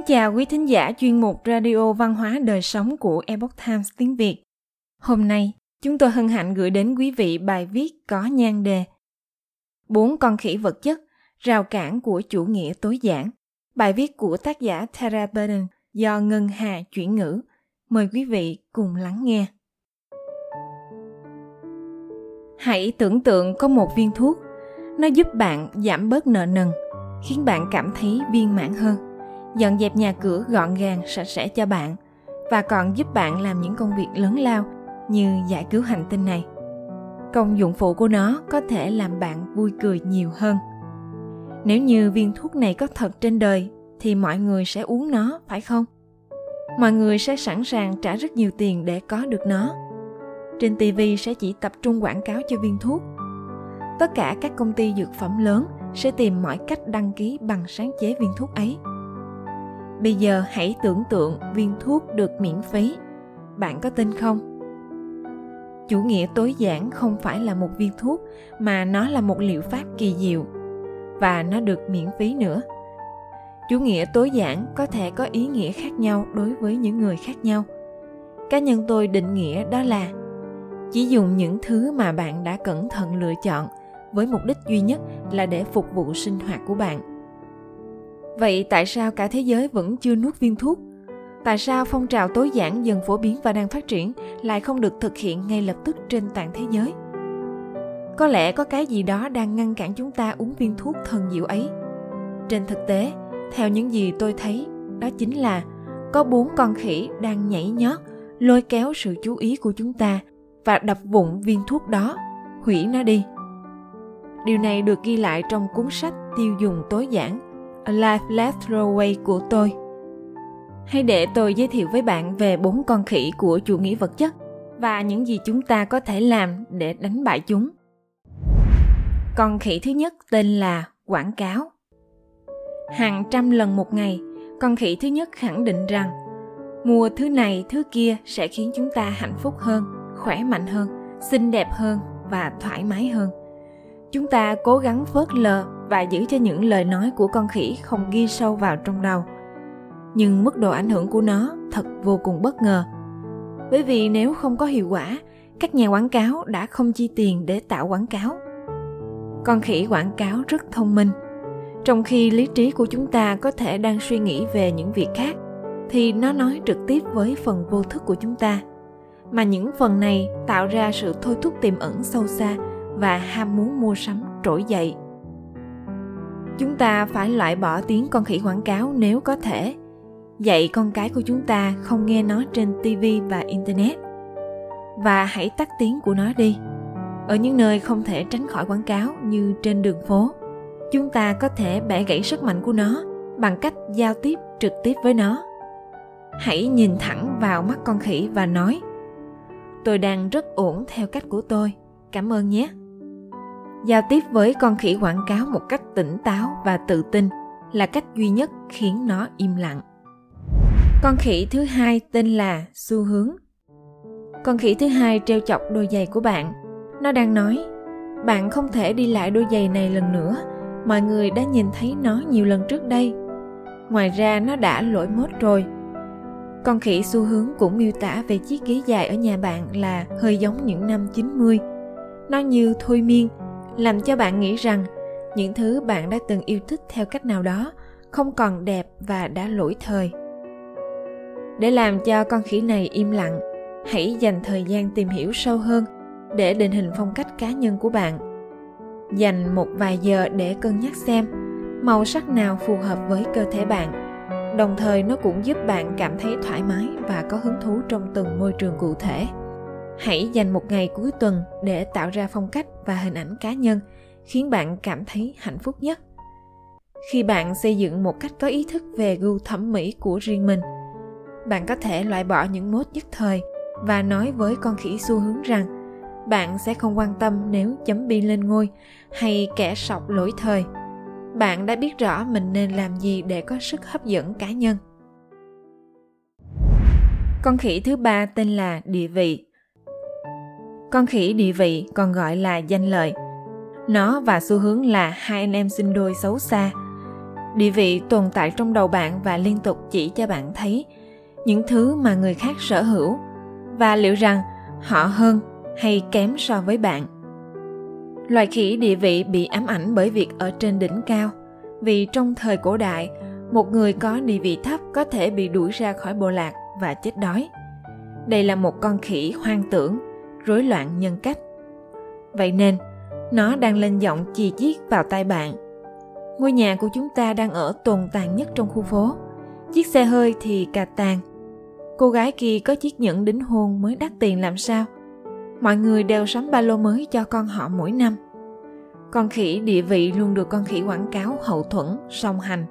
Kính chào quý thính giả chuyên mục Radio Văn hóa Đời Sống của Epoch Times tiếng Việt. Hôm nay, chúng tôi hân hạnh gửi đến quý vị bài viết có nhan đề Bốn con khỉ vật chất, rào cản của chủ nghĩa tối giản. Bài viết của tác giả Tara Burden do Ngân Hà chuyển ngữ. Mời quý vị cùng lắng nghe. Hãy tưởng tượng có một viên thuốc. Nó giúp bạn giảm bớt nợ nần, khiến bạn cảm thấy viên mãn hơn dọn dẹp nhà cửa gọn gàng, sạch sẽ cho bạn và còn giúp bạn làm những công việc lớn lao như giải cứu hành tinh này. Công dụng phụ của nó có thể làm bạn vui cười nhiều hơn. Nếu như viên thuốc này có thật trên đời, thì mọi người sẽ uống nó, phải không? Mọi người sẽ sẵn sàng trả rất nhiều tiền để có được nó. Trên tv sẽ chỉ tập trung quảng cáo cho viên thuốc. Tất cả các công ty dược phẩm lớn sẽ tìm mọi cách đăng ký bằng sáng chế viên thuốc ấy. Bây giờ hãy tưởng tượng viên thuốc được miễn phí. Bạn có tin không? Chủ nghĩa tối giản không phải là một viên thuốc, mà nó là một liệu pháp kỳ diệu và nó được miễn phí nữa. Chủ nghĩa tối giản có thể có ý nghĩa khác nhau đối với những người khác nhau. Cá nhân tôi định nghĩa đó là, chỉ dùng những thứ mà bạn đã cẩn thận lựa chọn với mục đích duy nhất là để phục vụ sinh hoạt của bạn Vậy tại sao cả thế giới vẫn chưa nuốt viên thuốc? Tại sao phong trào tối giản dần phổ biến và đang phát triển lại không được thực hiện ngay lập tức trên toàn thế giới? Có lẽ có cái gì đó đang ngăn cản chúng ta uống viên thuốc thần diệu ấy. Trên thực tế, theo những gì tôi thấy, đó chính là có bốn con khỉ đang nhảy nhót, lôi kéo sự chú ý của chúng ta và đập vụn viên thuốc đó, hủy nó đi. Điều này được ghi lại trong cuốn sách Tiêu dùng tối giản A Life Left Throwaway của tôi. Hãy để tôi giới thiệu với bạn về bốn con khỉ của chủ nghĩa vật chất và những gì chúng ta có thể làm để đánh bại chúng. Con khỉ thứ nhất tên là quảng cáo. Hàng trăm lần một ngày, con khỉ thứ nhất khẳng định rằng mua thứ này thứ kia sẽ khiến chúng ta hạnh phúc hơn, khỏe mạnh hơn, xinh đẹp hơn và thoải mái hơn. Chúng ta cố gắng phớt lờ và giữ cho những lời nói của con khỉ không ghi sâu vào trong đầu. Nhưng mức độ ảnh hưởng của nó thật vô cùng bất ngờ. Bởi vì nếu không có hiệu quả, các nhà quảng cáo đã không chi tiền để tạo quảng cáo. Con khỉ quảng cáo rất thông minh. Trong khi lý trí của chúng ta có thể đang suy nghĩ về những việc khác, thì nó nói trực tiếp với phần vô thức của chúng ta. Mà những phần này tạo ra sự thôi thúc tiềm ẩn sâu xa và ham muốn mua sắm trỗi dậy. Chúng ta phải loại bỏ tiếng con khỉ quảng cáo nếu có thể. Dạy con cái của chúng ta không nghe nó trên tv và internet. Và hãy tắt tiếng của nó đi. Ở những nơi không thể tránh khỏi quảng cáo như trên đường phố, chúng ta có thể bẻ gãy sức mạnh của nó bằng cách giao tiếp trực tiếp với nó. Hãy nhìn thẳng vào mắt con khỉ và nói, tôi đang rất ổn theo cách của tôi. Cảm ơn nhé giao tiếp với con khỉ quảng cáo một cách tỉnh táo và tự tin là cách duy nhất khiến nó im lặng. Con khỉ thứ hai tên là xu hướng. Con khỉ thứ hai treo chọc đôi giày của bạn. Nó đang nói bạn không thể đi lại đôi giày này lần nữa. Mọi người đã nhìn thấy nó nhiều lần trước đây. Ngoài ra nó đã lỗi mốt rồi. Con khỉ xu hướng cũng miêu tả về chiếc ghế dài ở nhà bạn là hơi giống những năm 90. Nó như thôi miên, làm cho bạn nghĩ rằng những thứ bạn đã từng yêu thích theo cách nào đó không còn đẹp và đã lỗi thời. Để làm cho con khỉ này im lặng, hãy dành thời gian tìm hiểu sâu hơn để định hình phong cách cá nhân của bạn. Dành một vài giờ để cân nhắc xem màu sắc nào phù hợp với cơ thể bạn, đồng thời nó cũng giúp bạn cảm thấy thoải mái và có hứng thú trong từng môi trường cụ thể hãy dành một ngày cuối tuần để tạo ra phong cách và hình ảnh cá nhân, khiến bạn cảm thấy hạnh phúc nhất. Khi bạn xây dựng một cách có ý thức về gu thẩm mỹ của riêng mình, bạn có thể loại bỏ những mốt nhất thời và nói với con khỉ xu hướng rằng bạn sẽ không quan tâm nếu chấm bi lên ngôi hay kẻ sọc lỗi thời. Bạn đã biết rõ mình nên làm gì để có sức hấp dẫn cá nhân. Con khỉ thứ ba tên là địa vị con khỉ địa vị còn gọi là danh lợi. Nó và xu hướng là hai anh em sinh đôi xấu xa. địa vị tồn tại trong đầu bạn và liên tục chỉ cho bạn thấy những thứ mà người khác sở hữu. Và liệu rằng họ hơn hay kém so với bạn? Loài khỉ địa vị bị ám ảnh bởi việc ở trên đỉnh cao. Vì trong thời cổ đại, một người có địa vị thấp có thể bị đuổi ra khỏi bộ lạc và chết đói. Đây là một con khỉ hoang tưởng rối loạn nhân cách. Vậy nên, nó đang lên giọng chì chiết vào tai bạn. Ngôi nhà của chúng ta đang ở tồn tàn nhất trong khu phố. Chiếc xe hơi thì cà tàn cô gái kia có chiếc nhẫn đính hôn mới đắt tiền làm sao? Mọi người đều sắm ba lô mới cho con họ mỗi năm. Con khỉ địa vị luôn được con khỉ quảng cáo hậu thuẫn, song hành.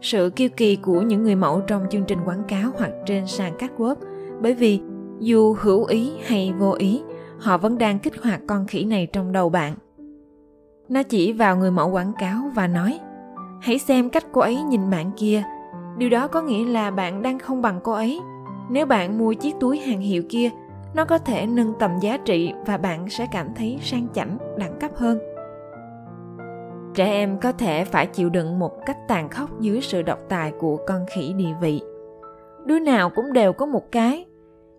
Sự kiêu kỳ của những người mẫu trong chương trình quảng cáo hoặc trên sàn catwalk bởi vì dù hữu ý hay vô ý, họ vẫn đang kích hoạt con khỉ này trong đầu bạn. Nó chỉ vào người mẫu quảng cáo và nói, hãy xem cách cô ấy nhìn bạn kia. Điều đó có nghĩa là bạn đang không bằng cô ấy. Nếu bạn mua chiếc túi hàng hiệu kia, nó có thể nâng tầm giá trị và bạn sẽ cảm thấy sang chảnh, đẳng cấp hơn. Trẻ em có thể phải chịu đựng một cách tàn khốc dưới sự độc tài của con khỉ địa vị. Đứa nào cũng đều có một cái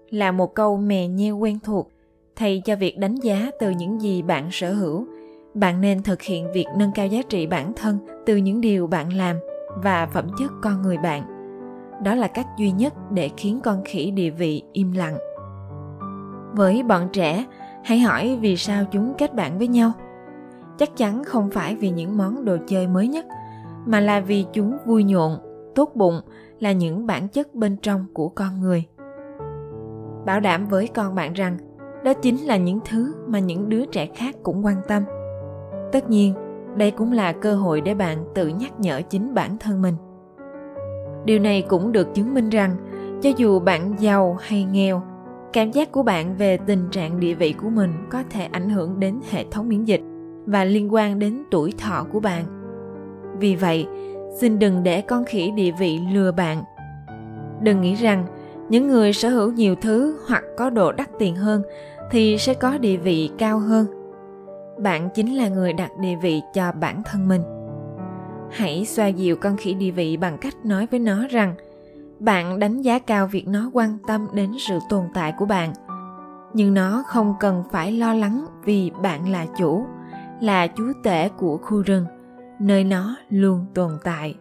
là một câu mè nheo quen thuộc, thay cho việc đánh giá từ những gì bạn sở hữu. Bạn nên thực hiện việc nâng cao giá trị bản thân từ những điều bạn làm và phẩm chất con người bạn. Đó là cách duy nhất để khiến con khỉ địa vị im lặng. Với bọn trẻ, hãy hỏi vì sao chúng kết bạn với nhau. Chắc chắn không phải vì những món đồ chơi mới nhất, mà là vì chúng vui nhộn, tốt bụng, là những bản chất bên trong của con người bảo đảm với con bạn rằng đó chính là những thứ mà những đứa trẻ khác cũng quan tâm. Tất nhiên, đây cũng là cơ hội để bạn tự nhắc nhở chính bản thân mình. Điều này cũng được chứng minh rằng, cho dù bạn giàu hay nghèo, cảm giác của bạn về tình trạng địa vị của mình có thể ảnh hưởng đến hệ thống miễn dịch và liên quan đến tuổi thọ của bạn. Vì vậy, xin đừng để con khỉ địa vị lừa bạn. Đừng nghĩ rằng những người sở hữu nhiều thứ hoặc có độ đắt tiền hơn thì sẽ có địa vị cao hơn. Bạn chính là người đặt địa vị cho bản thân mình. Hãy xoa dịu con khỉ địa vị bằng cách nói với nó rằng, bạn đánh giá cao việc nó quan tâm đến sự tồn tại của bạn. Nhưng nó không cần phải lo lắng vì bạn là chủ, là chúa tể của khu rừng, nơi nó luôn tồn tại.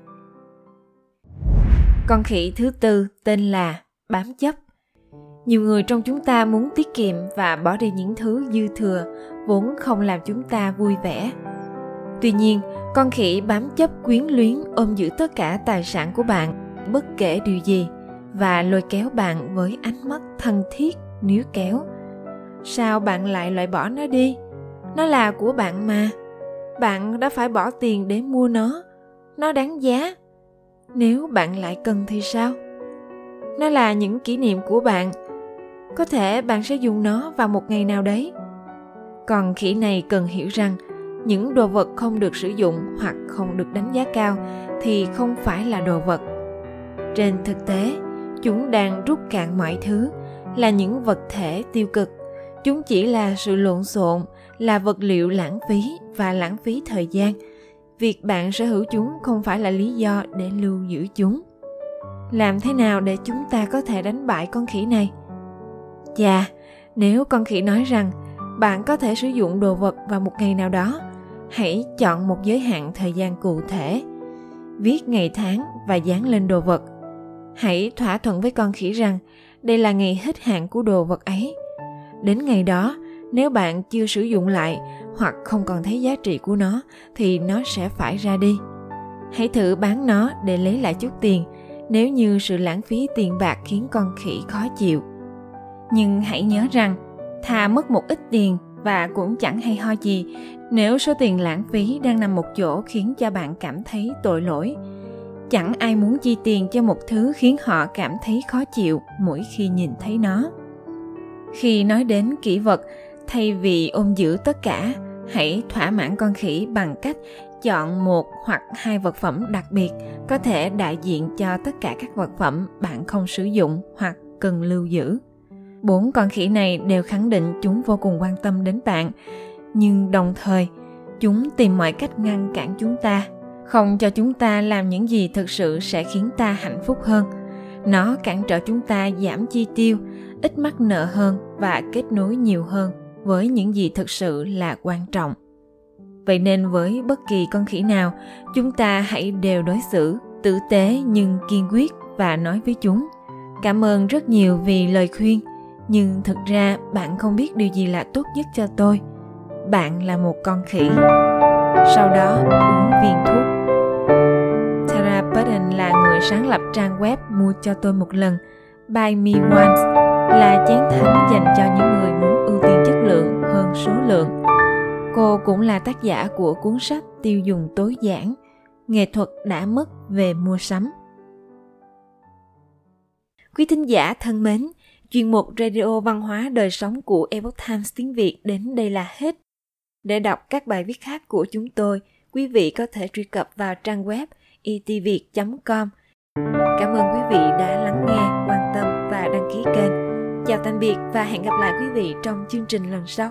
Con khỉ thứ tư tên là bám chấp. Nhiều người trong chúng ta muốn tiết kiệm và bỏ đi những thứ dư thừa vốn không làm chúng ta vui vẻ. Tuy nhiên, con khỉ bám chấp quyến luyến ôm giữ tất cả tài sản của bạn, bất kể điều gì, và lôi kéo bạn với ánh mắt thân thiết, níu kéo. Sao bạn lại loại bỏ nó đi? Nó là của bạn mà. Bạn đã phải bỏ tiền để mua nó. Nó đáng giá. Nếu bạn lại cần thì sao? Nó là những kỷ niệm của bạn. Có thể bạn sẽ dùng nó vào một ngày nào đấy. Còn khỉ này cần hiểu rằng, những đồ vật không được sử dụng hoặc không được đánh giá cao thì không phải là đồ vật. Trên thực tế, chúng đang rút cạn mọi thứ, là những vật thể tiêu cực. Chúng chỉ là sự lộn xộn, là vật liệu lãng phí và lãng phí thời gian. Việc bạn sở hữu chúng không phải là lý do để lưu giữ chúng làm thế nào để chúng ta có thể đánh bại con khỉ này? Chà nếu con khỉ nói rằng bạn có thể sử dụng đồ vật vào một ngày nào đó, hãy chọn một giới hạn thời gian cụ thể, viết ngày tháng và dán lên đồ vật. Hãy thỏa thuận với con khỉ rằng đây là ngày hết hạn của đồ vật ấy. Đến ngày đó, nếu bạn chưa sử dụng lại hoặc không còn thấy giá trị của nó, thì nó sẽ phải ra đi. Hãy thử bán nó để lấy lại chút tiền nếu như sự lãng phí tiền bạc khiến con khỉ khó chịu. Nhưng hãy nhớ rằng thà mất một ít tiền và cũng chẳng hay ho gì. Nếu số tiền lãng phí đang nằm một chỗ khiến cho bạn cảm thấy tội lỗi, chẳng ai muốn chi tiền cho một thứ khiến họ cảm thấy khó chịu mỗi khi nhìn thấy nó. Khi nói đến kỷ vật, thay vì ôm giữ tất cả, hãy thỏa mãn con khỉ bằng cách chọn một hoặc hai vật phẩm đặc biệt có thể đại diện cho tất cả các vật phẩm bạn không sử dụng hoặc cần lưu giữ. Bốn con khỉ này đều khẳng định chúng vô cùng quan tâm đến bạn, nhưng đồng thời, chúng tìm mọi cách ngăn cản chúng ta. Không cho chúng ta làm những gì thực sự sẽ khiến ta hạnh phúc hơn. Nó cản trở chúng ta giảm chi tiêu, ít mắc nợ hơn và kết nối nhiều hơn với những gì thực sự là quan trọng vậy nên với bất kỳ con khỉ nào, chúng ta hãy đều đối xử tử tế nhưng kiên quyết và nói với chúng. Cảm ơn rất nhiều vì lời khuyên, nhưng thực ra bạn không biết điều gì là tốt nhất cho tôi. Bạn là một con khỉ. Sau đó, uống viên thuốc. Tara Burton là người sáng lập trang web mua cho tôi một lần. Buy Me Once là chén thánh dành cho những người muốn ưu tiên chất lượng hơn số lượng. Cô cũng là tác giả của cuốn sách tiêu dùng tối giản, nghệ thuật đã mất về mua sắm. Quý thính giả thân mến, chuyên mục Radio Văn hóa Đời Sống của Epoch Times tiếng Việt đến đây là hết. Để đọc các bài viết khác của chúng tôi, quý vị có thể truy cập vào trang web e itviet.com. Cảm ơn quý vị đã lắng nghe, quan tâm và đăng ký kênh. Chào tạm biệt và hẹn gặp lại quý vị trong chương trình lần sau.